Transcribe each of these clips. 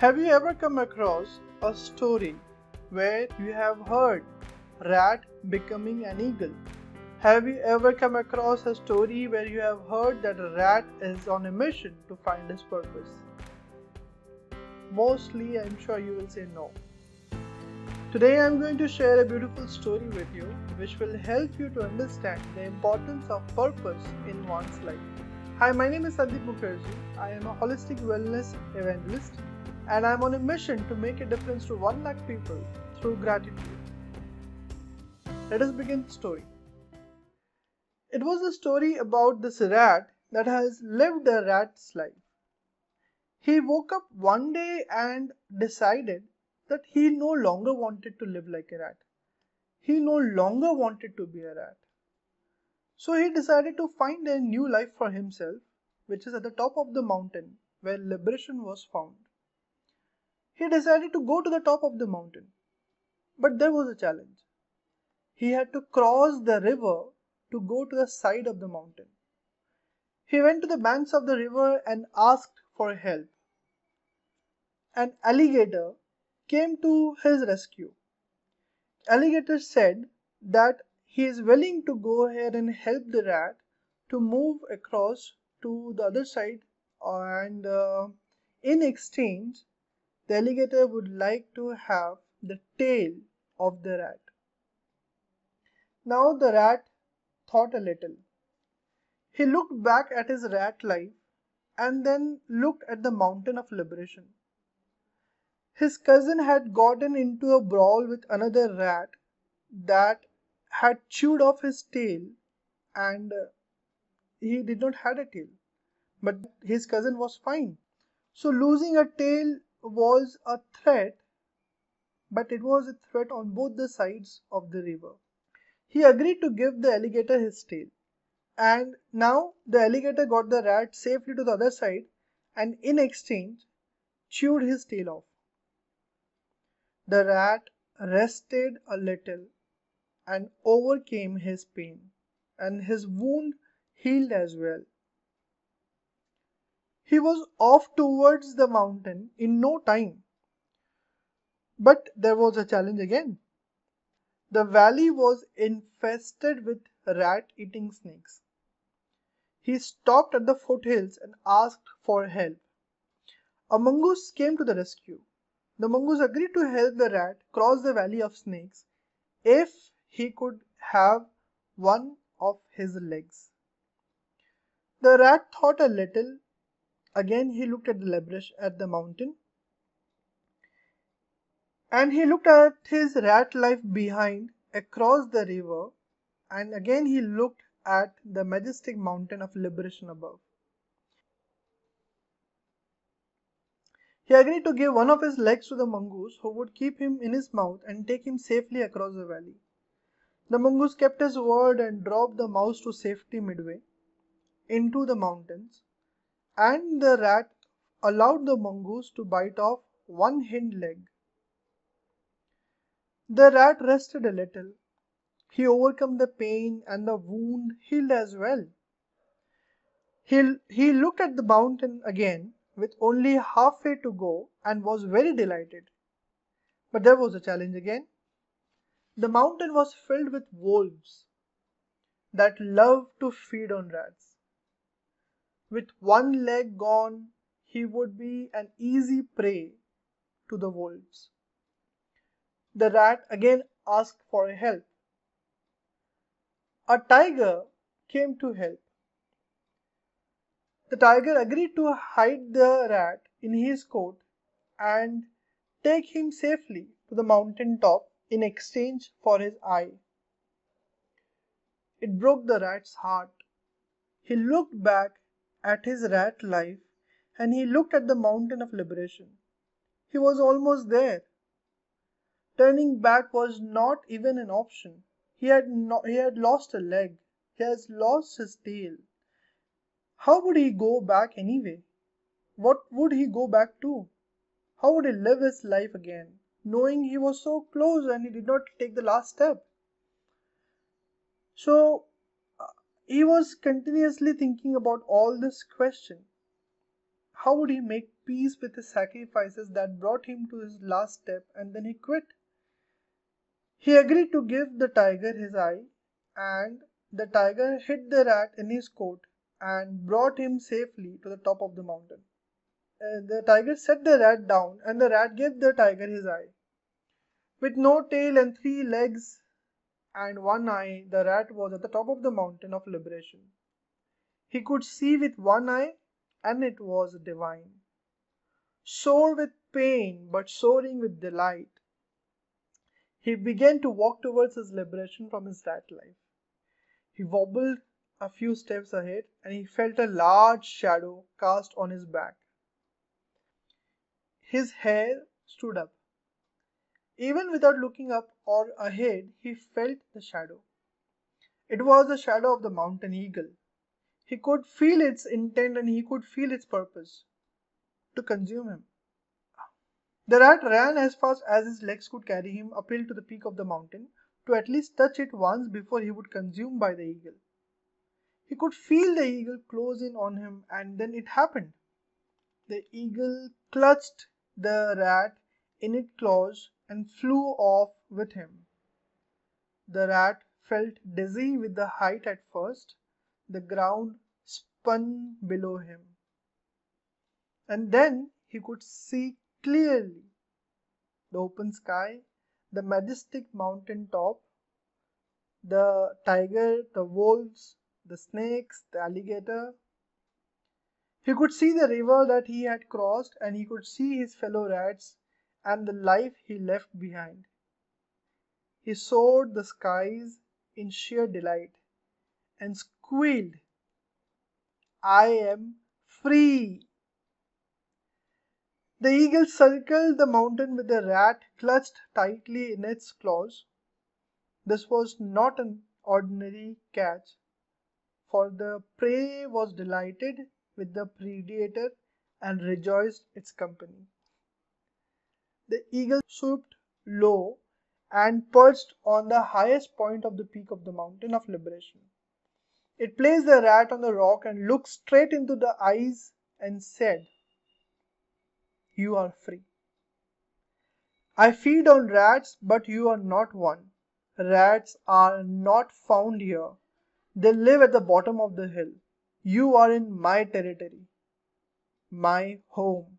Have you ever come across a story where you have heard rat becoming an eagle? Have you ever come across a story where you have heard that a rat is on a mission to find his purpose? Mostly, I'm sure you will say no. Today, I'm going to share a beautiful story with you which will help you to understand the importance of purpose in one's life. Hi, my name is Sandeep Mukherjee. I am a holistic wellness evangelist and I'm on a mission to make a difference to 1 lakh people through gratitude. Let us begin the story. It was a story about this rat that has lived a rat's life. He woke up one day and decided that he no longer wanted to live like a rat. He no longer wanted to be a rat. So he decided to find a new life for himself, which is at the top of the mountain where liberation was found. He decided to go to the top of the mountain. But there was a challenge. He had to cross the river to go to the side of the mountain. He went to the banks of the river and asked for help. An alligator came to his rescue. Alligator said that he is willing to go ahead and help the rat to move across to the other side and uh, in exchange the alligator would like to have the tail of the rat. Now the rat thought a little. He looked back at his rat life and then looked at the mountain of liberation. His cousin had gotten into a brawl with another rat that had chewed off his tail and uh, he did not had a tail but his cousin was fine so losing a tail was a threat but it was a threat on both the sides of the river. He agreed to give the alligator his tail. And now the alligator got the rat safely to the other side and in exchange chewed his tail off. The rat rested a little and overcame his pain, and his wound healed as well. He was off towards the mountain in no time. But there was a challenge again. The valley was infested with rat eating snakes. He stopped at the foothills and asked for help. A mongoose came to the rescue. The mongoose agreed to help the rat cross the valley of snakes if he could have one of his legs. The rat thought a little. Again he looked at the lebrish at the mountain. And he looked at his rat life behind across the river and again he looked at the majestic mountain of liberation above. He agreed to give one of his legs to the mongoose who would keep him in his mouth and take him safely across the valley. The mongoose kept his word and dropped the mouse to safety midway into the mountains, and the rat allowed the mongoose to bite off one hind leg. The rat rested a little. He overcome the pain and the wound healed as well. He, he looked at the mountain again with only halfway to go and was very delighted. But there was a challenge again. The mountain was filled with wolves that loved to feed on rats. With one leg gone, he would be an easy prey to the wolves. The rat again asked for help. A tiger came to help. The tiger agreed to hide the rat in his coat and take him safely to the mountain top in exchange for his eye. It broke the rat's heart. He looked back at his rat life and he looked at the mountain of liberation. He was almost there. Turning back was not even an option. He had, he had lost a leg. He has lost his tail. How would he go back anyway? What would he go back to? How would he live his life again? knowing he was so close and he did not take the last step. So he was continuously thinking about all this question. How would he make peace with the sacrifices that brought him to his last step and then he quit. He agreed to give the tiger his eye, and the tiger hid the rat in his coat and brought him safely to the top of the mountain. Uh, the tiger set the rat down, and the rat gave the tiger his eye. With no tail and three legs and one eye, the rat was at the top of the mountain of liberation. He could see with one eye, and it was divine. Sore with pain, but soaring with delight, he began to walk towards his liberation from his rat life. He wobbled a few steps ahead, and he felt a large shadow cast on his back. His hair stood up. Even without looking up or ahead, he felt the shadow. It was the shadow of the mountain eagle. He could feel its intent and he could feel its purpose to consume him. The rat ran as fast as his legs could carry him uphill to the peak of the mountain to at least touch it once before he would consumed by the eagle. He could feel the eagle close in on him and then it happened. The eagle clutched the rat in its claws and flew off with him. The rat felt dizzy with the height at first, the ground spun below him. And then he could see clearly the open sky, the majestic mountain top, the tiger, the wolves, the snakes, the alligator. He could see the river that he had crossed, and he could see his fellow rats and the life he left behind. He soared the skies in sheer delight and squealed, I am free! The eagle circled the mountain with the rat clutched tightly in its claws. This was not an ordinary catch, for the prey was delighted with the predator and rejoiced its company. The eagle swooped low and perched on the highest point of the peak of the mountain of liberation. It placed the rat on the rock and looked straight into the eyes and said, You are free. I feed on rats, but you are not one. Rats are not found here. They live at the bottom of the hill. You are in my territory, my home.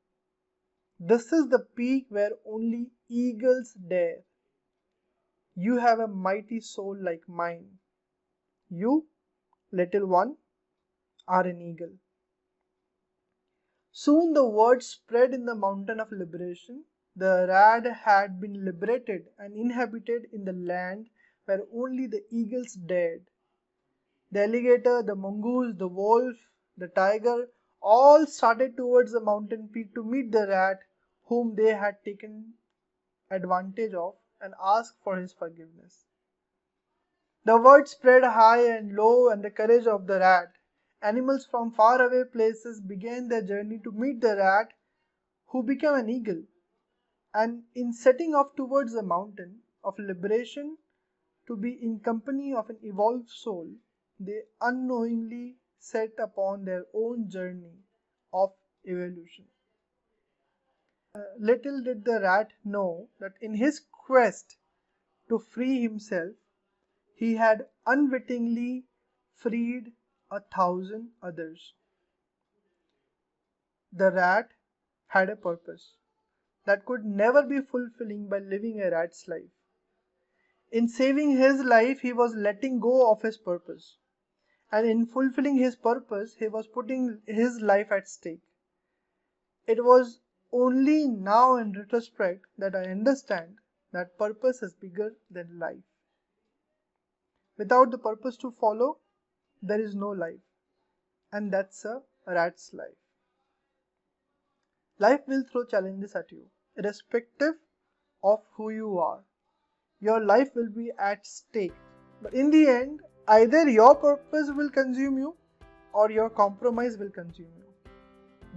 This is the peak where only eagles dare. You have a mighty soul like mine. You little one, are an eagle. Soon the word spread in the mountain of liberation. The rat had been liberated and inhabited in the land where only the eagles dared. The alligator, the mongoose, the wolf, the tiger all started towards the mountain peak to meet the rat whom they had taken advantage of and ask for his forgiveness. The word spread high and low and the courage of the rat. Animals from far away places began their journey to meet the rat who became an eagle. And in setting off towards the mountain of liberation to be in company of an evolved soul, they unknowingly set upon their own journey of evolution. Little did the rat know that in his quest to free himself he had unwittingly freed a thousand others. The rat had a purpose that could never be fulfilling by living a rat's life. In saving his life, he was letting go of his purpose. And in fulfilling his purpose, he was putting his life at stake. It was only now in retrospect that I understand that purpose is bigger than life. Without the purpose to follow, there is no life. And that's a rat's life. Life will throw challenges at you, irrespective of who you are. Your life will be at stake. But in the end, either your purpose will consume you or your compromise will consume you.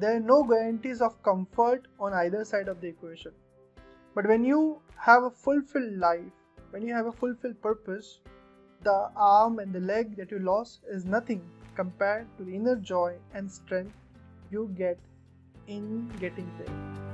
There are no guarantees of comfort on either side of the equation. But when you have a fulfilled life, when you have a fulfilled purpose, the arm and the leg that you lost is nothing compared to the inner joy and strength you get in getting there.